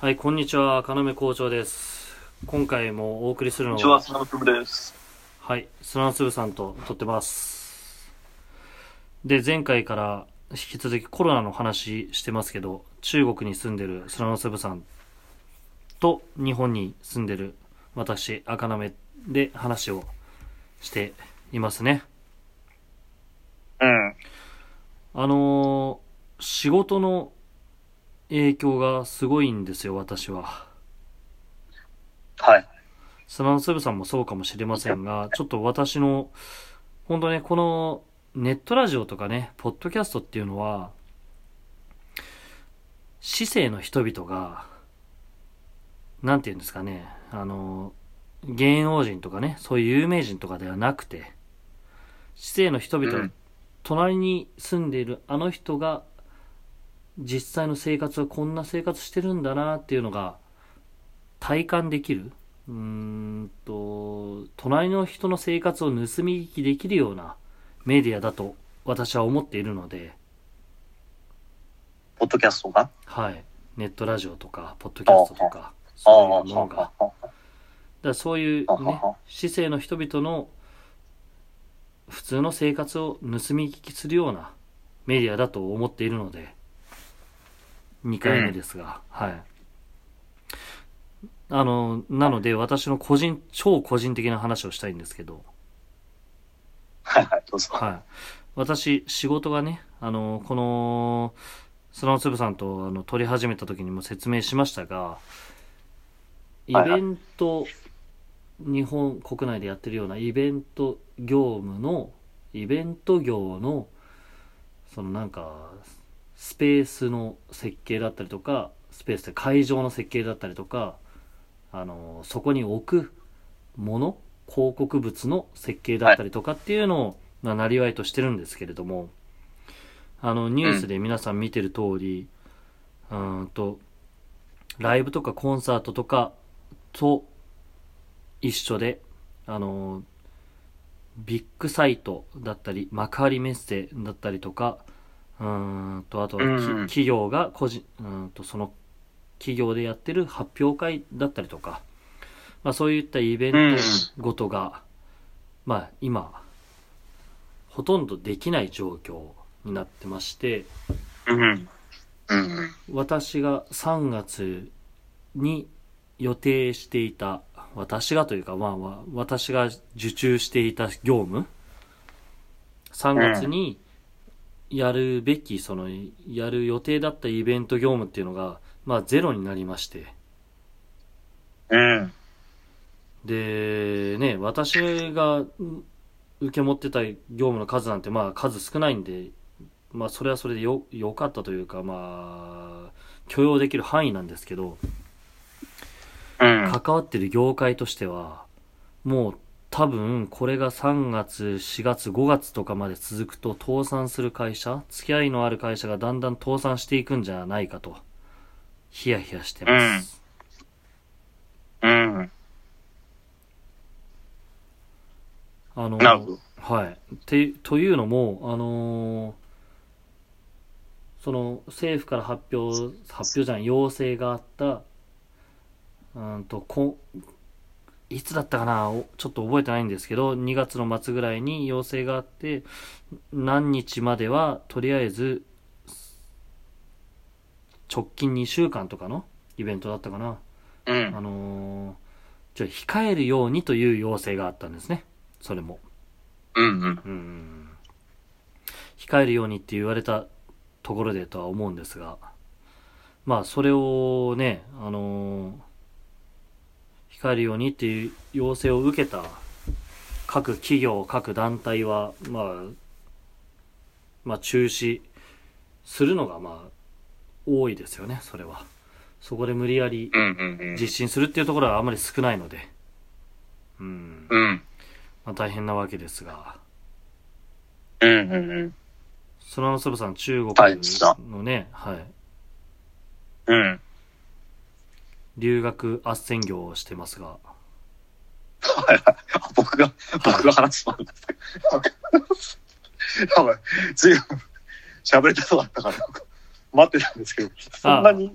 はい、こんにちは、かなめ校長です。今回もお送りするのこんにちは、は、砂のつぶです。はい、砂の粒さんと撮ってます。で、前回から引き続きコロナの話してますけど、中国に住んでる砂の粒さんと日本に住んでる私、赤なめで話をしていますね。うん。あのー仕事の影響がすごいんですよ、私は。はい。砂の粒さんもそうかもしれませんが、ちょっと私の、本当ね、このネットラジオとかね、ポッドキャストっていうのは、市政の人々が、なんて言うんですかね、あの、芸能人とかね、そういう有名人とかではなくて、市政の人々、うん隣に住んでいるあの人が、実際の生活はこんな生活してるんだなっていうのが、体感できる。うーんと、隣の人の生活を盗み聞きできるようなメディアだと私は思っているので、ポッドキャストが？はい。ネットラジオとか、ポッドキャストとか、そういうものが。だそういうねは、市政の人々の普通の生活を盗み聞きするようなメディアだと思っているので、2回目ですが、はい。あの、なので私の個人、超個人的な話をしたいんですけど、はいはい、どうぞ。はい。私、仕事がね、あの、この、砂の粒さんとあの撮り始めた時にも説明しましたが、イはいはいベント、日本国内でやってるようなイベント業務の、イベント業の、そのなんか、スペースの設計だったりとか、スペースで会場の設計だったりとか、あの、そこに置くもの、広告物の設計だったりとかっていうのを、まあ、なりわいとしてるんですけれども、あの、ニュースで皆さん見てる通り、うーんと、ライブとかコンサートとかと一緒で、あの、ビッグサイトだったり、幕張メッセだったりとか、うーんと、あとうんうん企業が個人、うーんと、その企業でやってる発表会だったりとか、まあそういったイベントごとが、まあ今、ほとんどできない状況になってまして、うん。うん。うん。私が3月に予定していた、私がというか、まあまあ、私が受注していた業務、3月にやるべき、その、やる予定だったイベント業務っていうのが、まあゼロになりまして、うん。で、ね、私がうん受け持ってた業務の数なんて、まあ数少ないんで、まあそれはそれでよ、良かったというか、まあ、許容できる範囲なんですけど、うん。関わってる業界としては、もう多分これが3月、4月、5月とかまで続くと倒産する会社、付き合いのある会社がだんだん倒産していくんじゃないかと、ヒヤヒヤしてます。うん。あの、なるほど。はい。て、というのも、あのーその政府から発表、発表じゃん、要請があった、うんと、こ、いつだったかな？おちょっと覚えてないんですけど、2月の末ぐらいに要請があって、何日までは、とりあえず、直近2週間とかのイベントだったかな？うん。あのーちょ、控えるようにという要請があったんですね。それも。うん。うん。うん控えるようにって言われたところでとは思うんですが、まあ、それをね、あのー控えるようにっていう要請を受けた各企業、各団体は、まあ、まあ、中止するのが、まあ、多いですよね、それは。そこで無理やりうん。うん。実施するっていうところはあまり少ないので、うん、うん。まあ、大変なわけですが、うん。うん。そのつぶさん、中国のね、はい、うん。留学斡旋業をしてますが、はいはい。あ僕が、僕が話す番だった。やばい。ずいぶん喋れたそうだったから。待ってたんですけど、そんなに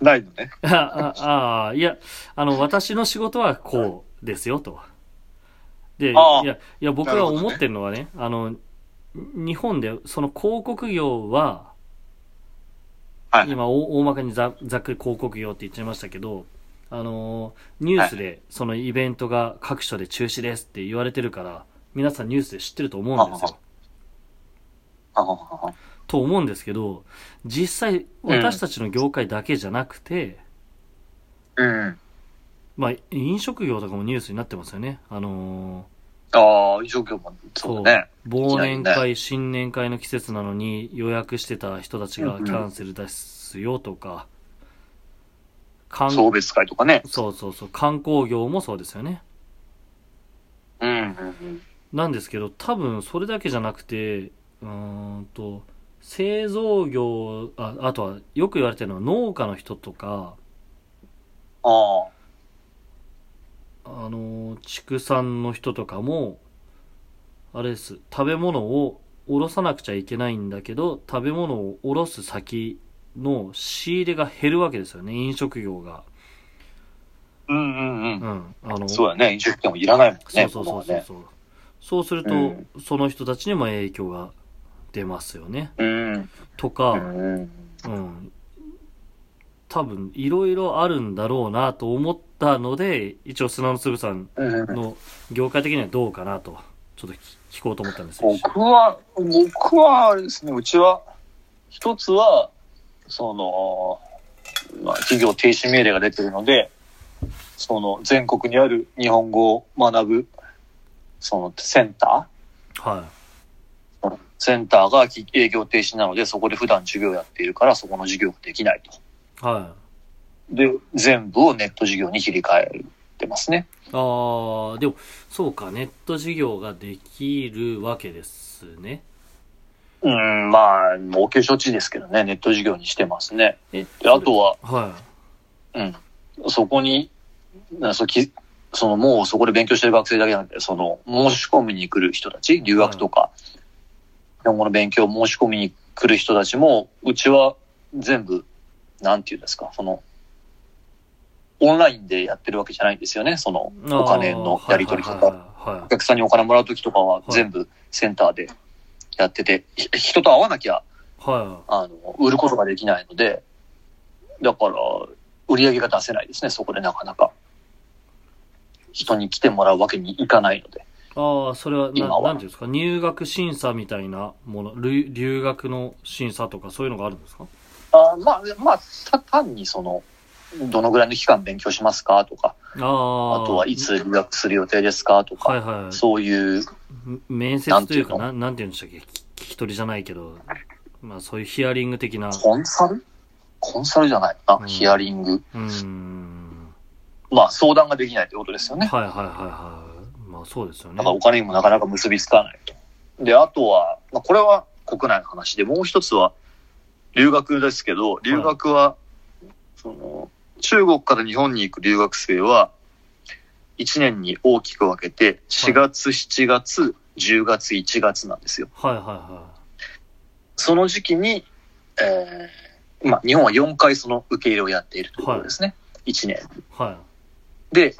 ないのね。あああ、いや、あの、私の仕事はこうですよ、と。で、いああや、いや、僕が思ってるのはね、あの、日本で、その広告業は、はい。今、大大まかにざざっくり広告業って言っちゃいましたけど、あの、ニュースで、そのイベントが各所で中止ですって言われてるから、皆さんニュースで知ってると思うんですよ。と思うんですけど、実際、私たちの業界だけじゃなくて、うん。まあ、飲食業とかもニュースになってますよね。あのああ、飲食業もそうだね。ー忘年会、新年会の季節なのに予約してた人たちがうんうんキャンセルですよとか、観送別会とかね。そうそうそう、観光業もそうですよね。うんうんうん。なんですけど、多分それだけじゃなくて、うーんと、製造業、ああとはよく言われてるのは農家の人とか、ああ。あの、畜産の人とかも、あれです、食べ物をおろさなくちゃいけないんだけど、食べ物をおろす先の仕入れが減るわけですよね、飲食業が。うんうんうん。うん。あの、そうだね。飲食店もいらないもんね。そうそうそうそうね。そう。そうすると、うんその人たちにも影響が出ますよね。うん。とか、うん。うん。多分、いろいろあるんだろうなと思ったので、一応砂の粒さんうん。の業界的にはどうかなと、ちょっと聞聞こうと思ったんですよ。僕は、僕はあれですね、うちは、一つは、その、まあ、企業停止命令が出てるので、その全国にある日本語を学ぶ、そのセンタはーセンターが営業停止なので、そこで普段授業やっているから、そこの授業ができないと。い。はで、全部をネット授業に切り替えてますね。い。ああ、でも、そうか、ネット事業ができるわけですね。うん、まあ、お化承知ですけどね、ネット授業にしてますね。え、で、あとは、はうん。そこに、なそきそのもうそこで勉強してる学生だけじゃなくて、その申し込みに来る人たち、留学とか、日本語の勉強を申し込みに来る人たちも、うちは全部、なんていうんですか、その、オンラインでやってるわけじゃないんですよね、そのい。お金のやり取りとか。お客さんにお金もらうときとかは全部センターでやってて、ひ人と会わなきゃ、はい。はあの、売ることができないので、だから、売り上げが出せないですね、そこでなかなか。人に来てもらうわけにいかないので。い。ああ、それは、な今はなんていうんですか、入学審査みたいなもの、留留学の審査とかそういうのがあるんですか？あまあ、まあ、た単にその、どのぐらいの期間勉強しますか？とか、ああ。あとはいつ留学する予定ですか？とか、はいはい。そういう、面接というか、ななんなんていうんでしたっけ、聞聞き取りじゃないけど、まあそういうヒアリング的な。コンサル？コンサルじゃないな、うんヒアリング。うーん。まあ、相談ができないということですよね。はいはいはいはい。まあそうですよねだから。お金にもなかなか結びつかないと。で、あとは、まあ、これは国内の話で、もう一つは留学ですけど、留学は、その、中国から日本に行く留学生は、1年に大きく分けて、4月、7月、10月、1月なんですよ。はいはいはその時期に、えー、まあ、日本は4回その受け入れをやっているということですね。1年。い。はい。で、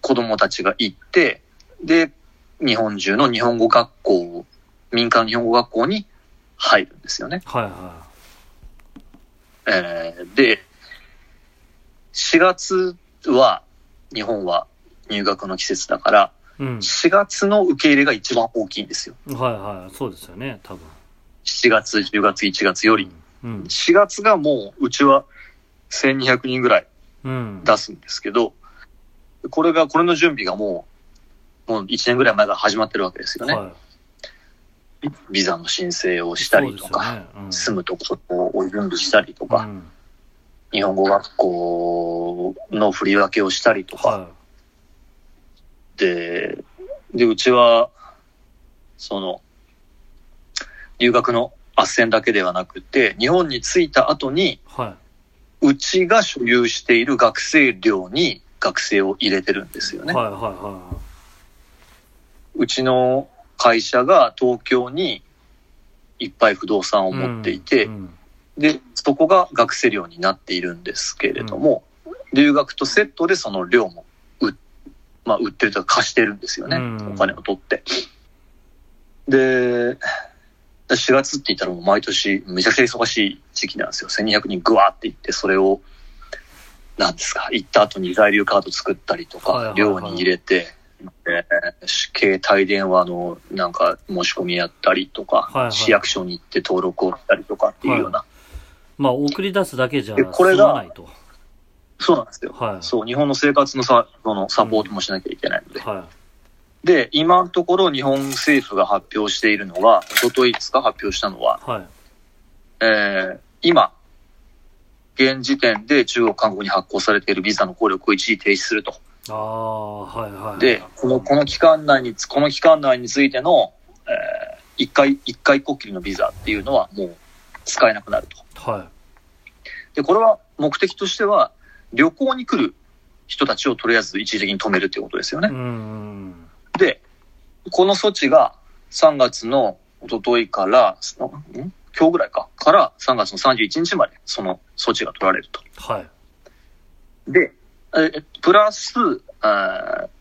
子供たちが行って、で、日本中の日本語学校、民間日本語学校に入るんですよね。はいはえーで、4月は、日本は入学の季節だから、い。うん。4月の受け入れが一番大きいんですよ。はいはい。そうですよね、多分。7月、10月、1月より。うん。4月がもう、うちは1200人ぐらいうん。出すんですけど、これが、これの準備がもう、もう1年ぐらい前から始まってるわけですよね。はい。ビザの申請をしたりとか、ねうん住むところを準備したりとか、うん日本語学校の振り分けをしたりとか、はで、で、うちは、その、留学の斡旋だけではなくて、日本に着いた後に、い。はうちが所有している学生寮に学生を入れてるんですよい。ね。はいはいはうちの会社が東京にいっぱい不動産をい。持っていて、うんで、そこが学生寮になっているんですけれども、留学とセットでその寮も売,、まあ、売ってるというか貸してるんですよね。うんお金を取って。で、4月って言ったらもう毎年めちゃくちゃ忙しい時期なんですよ。1200人ぐわーって行って、それを、なんですか、行った後に在留カード作ったりとかはいはいは、い寮に入れて、で携帯電話のなんか申し込みやったりとか、はいはい市役所に行って登録をしたりとかっていうような、まあ、送り出すだけじゃ済まないと。そうなんですよ。はい。そう、日本の生活のさそのサポートもしなきゃいけないので。はで、今のところ日本政府が発表しているのは、一昨日ですか発表したのは、い。はい。えー今、現時点で中国、韓国に発行されているビザの効力を一時停止すると。ああ、はいはい。で、この、この期間内につ、この期間内についての、えー一回、一回こっきりのビザっていうのはもう使えなくなると。はで、これは目的としては、旅行に来る人たちをとりあえず一時的に止めるっていうことですよい。ねう。ん。で、この措置が3月の一昨日から、ん？今日ぐらいか、から3月の31日までその措置が取られると。はい。で、えプラス、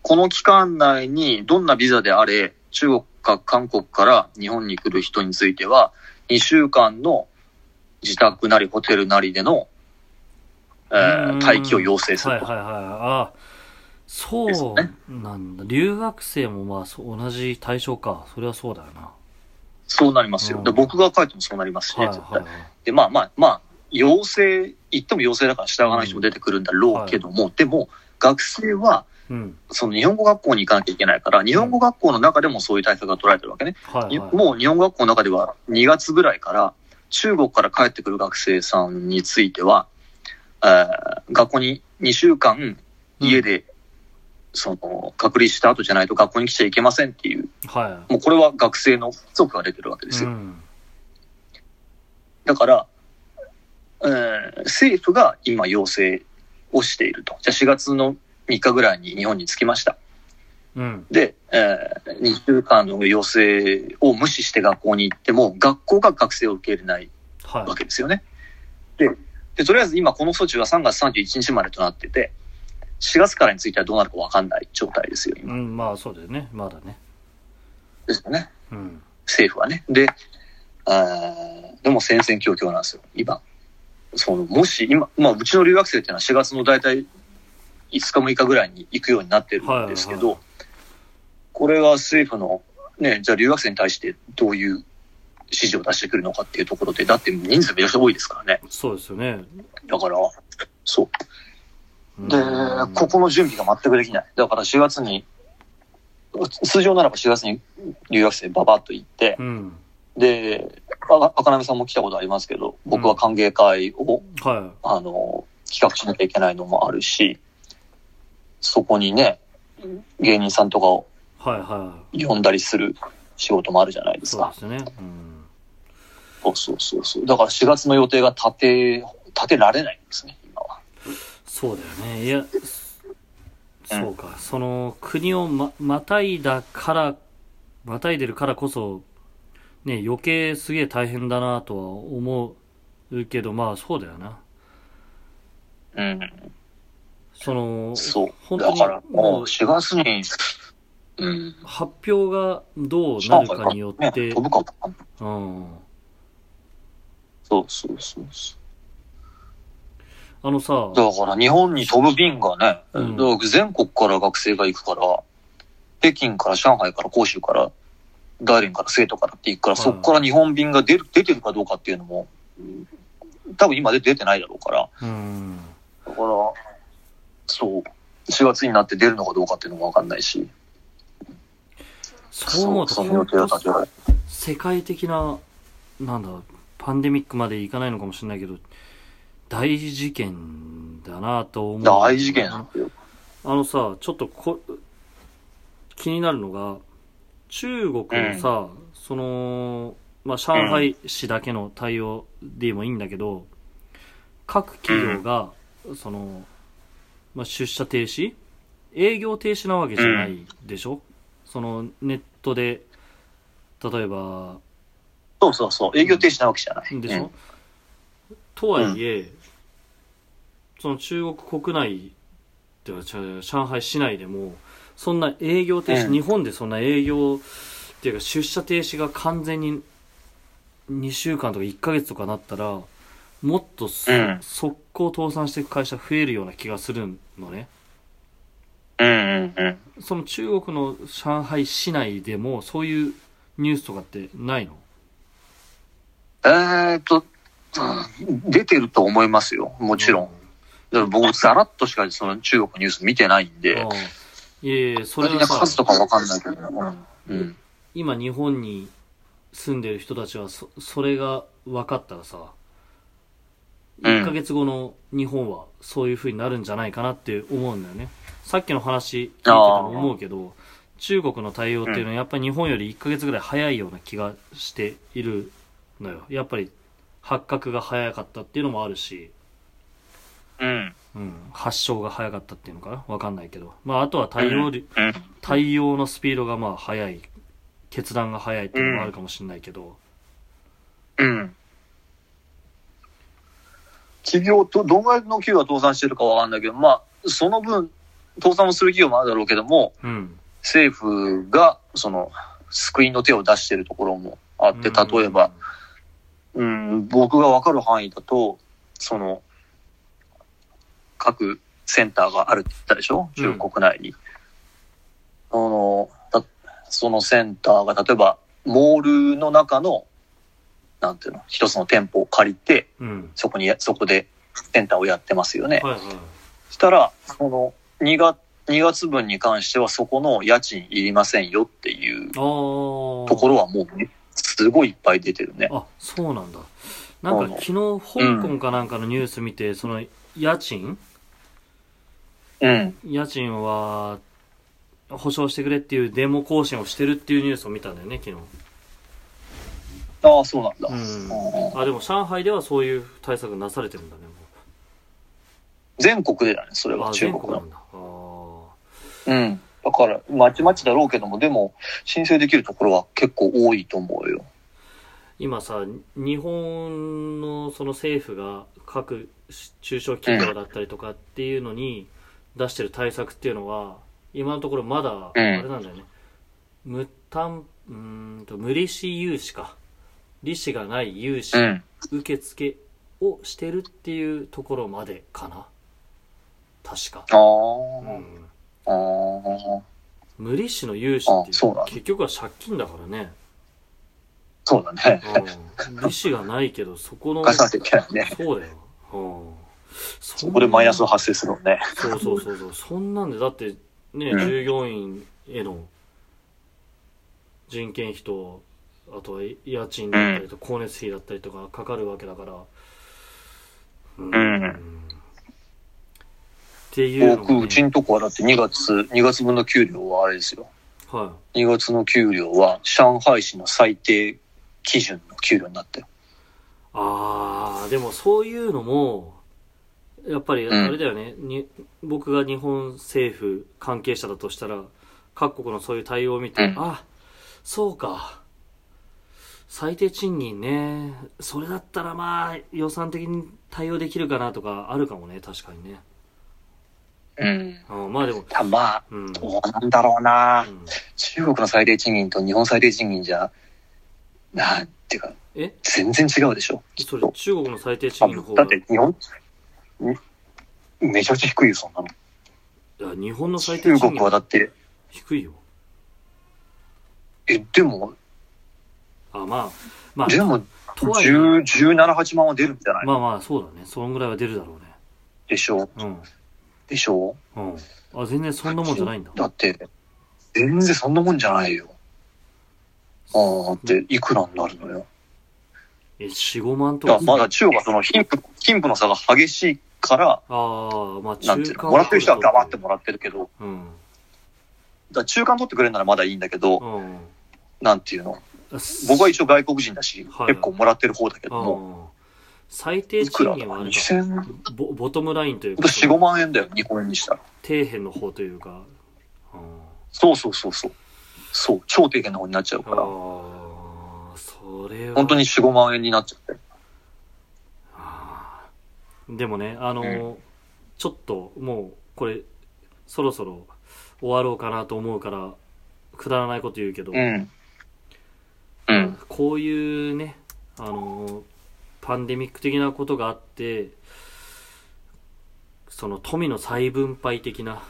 この期間内にどんなビザであれ、中国か韓国から日本に来る人については、2週間の自宅なりホテルなりでの、えーうん待機を要請すると。はいはいはい。ああ、そうなんだ。留学生もまあ同じ対象か。それはそうだよな。そうなりますよ。うんで僕が書いてもそうなりますしね、はい絶対はい。はい。で、まあまあまあ、要請、言っても要請だから従わない人も出てくるんだろうけども、でも、学生は、うん。その日本語学校に行かなきゃいけないから、日本語学校の中でもそういう対策が取られてるわけね。はいはい。もう日本語学校の中では2月ぐらいから、中国から帰ってくる学生さんについては、えー学校に2週間家で、その、隔離した後じゃないと学校に来ちゃいけませんっていう、はもうこれは学生の規則が出てるわけでい。すよ。うん。だから、えー政府が今要請をしていると。じゃあ4月の3日ぐらいに日本に着きました。うん。で、で、えー2週間の要請を無視して学校に行っても、学校が学生を受け入れないはいわ。けですよね。で、でとりあえず今この措置は3月31日までとなってて、4月からについてはどうなるかわかんない状態ですよ、今。うん、まあそうだよね。まだね。ですよね。うん。政府はね。で、あーでも戦々恐々なんですよ、今。その、もし今、まあ、うちの留学生っていうのは4月の大体5日6日ぐらいに行くようになってるんですけど、はいこれは政府の、ね、じゃあ留学生に対してどういう指示を出してくるのかっていうところで、だって人数めちゃくちゃ多いですからね。そうですよね。だから、そう。でうん、ここの準備が全くできない。だから4月に、通常ならば4月に留学生ババッと行って、うん。で、あ赤波さんも来たことありますけど、僕は歓迎会を、はあの、企画しなきゃいけないのもあるし、そこにね、芸人さんとかをい。はいは呼んだりする仕事もあるじゃないでい。すかそうで。すね。うん。そうそうそうそう。だから4月の予定が立て、立てられないんですね、今は。そうだよね。いや、そうか。その、国をま、またいだから、またいでるからこそ、ね、余計すげえ大変だなとは思うけど、まあそうだよな。うん。その、そう。本当にだからももうう4月に、うん。発表がどうなるかによねって、飛ぶかも。うん。そうそうそうそう。あのさ、だから日本に飛ぶ便がね、うん全国から学生が行くから、北京から上海から広州から、大連から生徒からって行くから、はいそこから日本便が出る、出てるかどうかっていうのも、うん多分今で出てないだろうから、うん。だから、そう、4月になって出るのかどうかっていうのもわかんないし、そう思うと、世界的な、なんだ、パンデミックまでいかないのかもしれないけど、大事件だなと思う。大事件。あのさ、ちょっとこ、気になるのが、中国のさ、その、まあ、上海市だけの対応でもいいんだけど、各企業が、その、まあ、出社停止？営業停止なわけじゃないでしょ、その、ネットで、例えば、そうそうそう、営業停止なわけじゃない。でしょ、とはいえ、その中国国内ではちゃ上海市内でもそんな営業停止、うん日本でそんな営業っていうか出社停止が完全に2週間とか1ヶ月とかなったらもっとそ、うん。速攻倒産していく会社増えるような気がするのね。うんうんうん。その中国の上海市内でもそういうニュースとかってないの？えーっと、うん出てると思いますよ。もちろん。だから僕、ざらっとしかその中国ニュース見てないんで、ああいえいえそそれはさ数とかわかんないけど、うん。今日本に住んでる人たちはそそれが分かったらさうん。1ヶ月後の日本はそういう風になるんじゃないかなって思うんだよね。さっきの話聞いてても思うけど中国の対応っていうのはやっぱり日本より1ヶ月ぐらい早いような気がしているのよ。やっぱり発覚が早かったっていうのもあるし、うん。うん、発症が早かったっていうのかな？分かんないけど。まああとは対応。対応のスピードがまあ速い。決断が早いっていうのもあるかもしれないけど、うん。企業と、どんぐらいの企業が倒産してるかわかんないけど、まあ、その分、倒産をする企業もあるだろうけども、うん。政府が、その、救いの手を出してるところもあって、例えば、うん、僕がわかる範囲だと、その、各センターがあるって言ったでしょ？中国国内に。あの、だそのセンターが、例えば、モールの中の、なんていうの、一つの店舗を借りて、うん。そこに、そこでセンターをやってますよね。はいはい。したら、その、2月、2月分に関してはそこの家賃いりませんよっていうところはもうね、すごいいっぱい出てるね。あそうなんだ。なんか昨日香港かなんかのニュース見て、その家賃うん。家賃は保証してくれっていうデモ更新をしてるっていうニュースを見たんだよね昨日ああ、そうなんだ。うんあでも上海ではそういう対策なされてるんだねも全国でだね、それは中国の全国なん。だあうん。だから、まちまちだろうけども、でも、申請できるところは結構多いと思うよ。今さ日本のその政府が各中小企業だったりとかっていうのに出してる対策っていうのは今のところまだあうんれなんだよね、無担うーんと無利子融資か利子がない融資うん。受付をしてるっていうところまでかな確か、あうん、あ。無利子の融資ってあそうなんだ結局は借金だからね、そうだね。うん、利子がないけどそこのね。そうだよ。うん。そそこでマイナス発生するのね。そうそうそうそう。そんなんで、だって、ね、うん従業員への人件費と、あとは家賃だったりと、光熱費だったりとかかかるわけだから。うんうんっていうの僕、も、うちね、んとこはだって2月、2月分の給料はあれですよ。は2月の給料は上海市の最低基準の給料になってる。い。ああ、でもそういうのも、やっぱりんあれだよね、に僕が日本政府関係者だとしたら、各国のそういう対応を見て、うんあ、そうか。最低賃金ね。それだったらまあ予算的に対応できるかなとかあるかもね、確かにね。うん。うん、まあでも、たまあ、うん。どうなんだろうなう。ん中国の最低賃金と日本最低賃金じゃ、なんていうか、え？全然違うでしょ。それと。中国の最低賃金の方が、だって日本、んめちゃくちゃ低いよ、そんなの。いや日本の最低中国賃金はだって、低いよ。え、でも、あ、まあ、まあ、でも、とはいえ、10 17、8万は出るんじゃない？まあまあそうだね。そんぐらいは出るだろうね。でしょ？うん。でしょ？うん。あ、全然そんなもんじゃないんだ。だって、全然そんなもんじゃないよ。ああ、って、いくらになるのよ。え、4、5万とか。だからまだ中国はその貧富、貧富の差が激しいから、ああ、まあ中なんていうの、間もらってる人はガバってもらってるけど、うん。ら中間取ってくれるならまだいいんだけど、うん。なんていうの、僕は一応外国人だし、はい結構もらってる方だけども、うん最低賃金はあれだ ?2000、ほんボボトムラインというとか、4、5万円だよ、日本円にしたら。底辺の方というか、うんそうそうそうそう。そう、超低減の方になっちゃうから、それは。本当に4、5万円になっちゃって。あでもねあの、うちょっともうこれそろそろ終わろうかなと思うからくだらないこと言うけど、うん。うん。こういうねあのパンデミック的なことがあってその富の再分配的な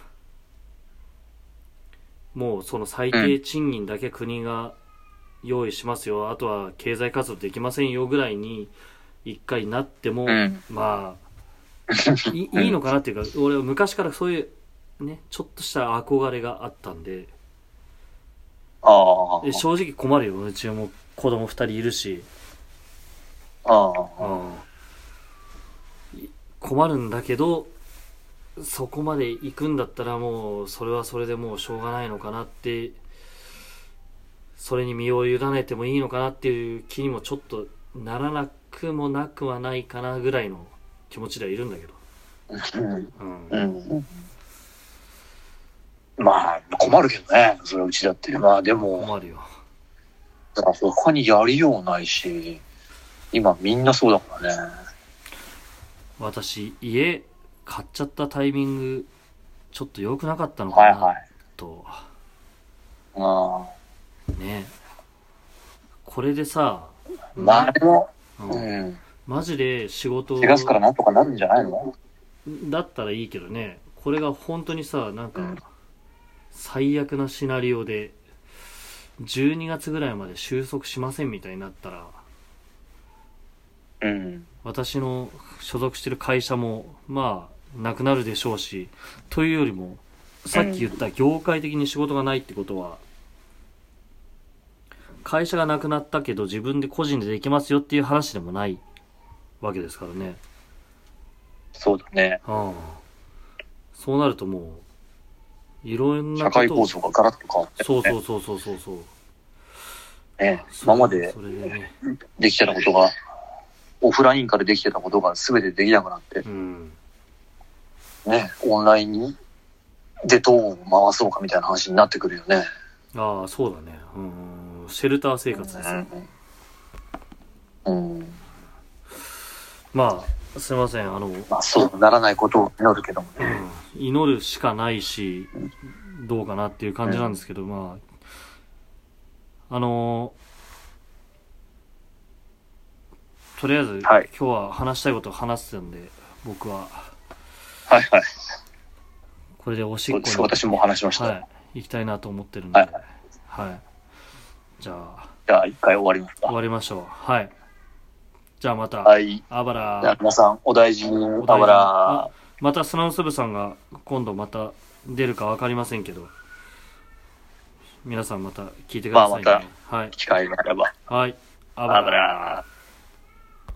もうその最低賃金だけ国が用意しますよ、あとは経済活動できませんよぐらいに一回なっても、うん。まあい いいのかなっていうか俺は昔からそういうねちょっとした憧れがあったんで。ああ。で正直困るよ。うちも子供2人いるし。ああ。い困るんだけどそこまで行くんだったらもうそれはそれでもうしょうがないのかなってそれに身を委ねてもいいのかなっていう気にもちょっとならなくもなくはないかなぐらいの気持ちではいるんだけど、うん。まあ、困るけどね。それはうちだって。まあでも、困るよだから他にやりようないし、今みんなそうだからね。私家買っちゃったタイミングちょっと良くなかったのかなはいはい。と、あねこれでさあ。まあでも、うんうん。マジで仕事4月からなんとかなるんじゃないの？だったらいいけどねこれが本当にさなんかうん最悪なシナリオで12月ぐらいまで収束しませんみたいになったらうん。私の所属してる会社もまあなくなるでしょうしというよりもさっき言った業界的に仕事がないってことは会社がなくなったけど自分で個人でできますよっていう話でもないわけですからねそうだね。ああそうなるともういろんな社会構造がガラッと変わって、ね。そうそうそうそうそうそうね。そ今までできてたことが、オフラインからできてたことが全てできなくなって、うんね、オンラインにでどう回そうかみたいな話になってくるよね。ああそうだねうんシェルター生活ですよ、うん。うん。まあすいませんあの、うん、まあそうならないことを祈るけどもね。祈るしかないしどうかなっていう感じなんですけど、まああのとりあえず、はい今日は話したいことを話してたんで僕ははいはい。これでおし。っこに私も話しました。はい行きたいなと思ってるんでははいい、じゃあじゃあ一回終わりますか終。わりましょうはいじゃあまた、はい。あばじゃあら皆さん、お大事に。あばら。また砂の粒さんが今度また出るか分かりませんけど皆さんまた聞いてくださいね、まあまはい機会があれば。はいああばら。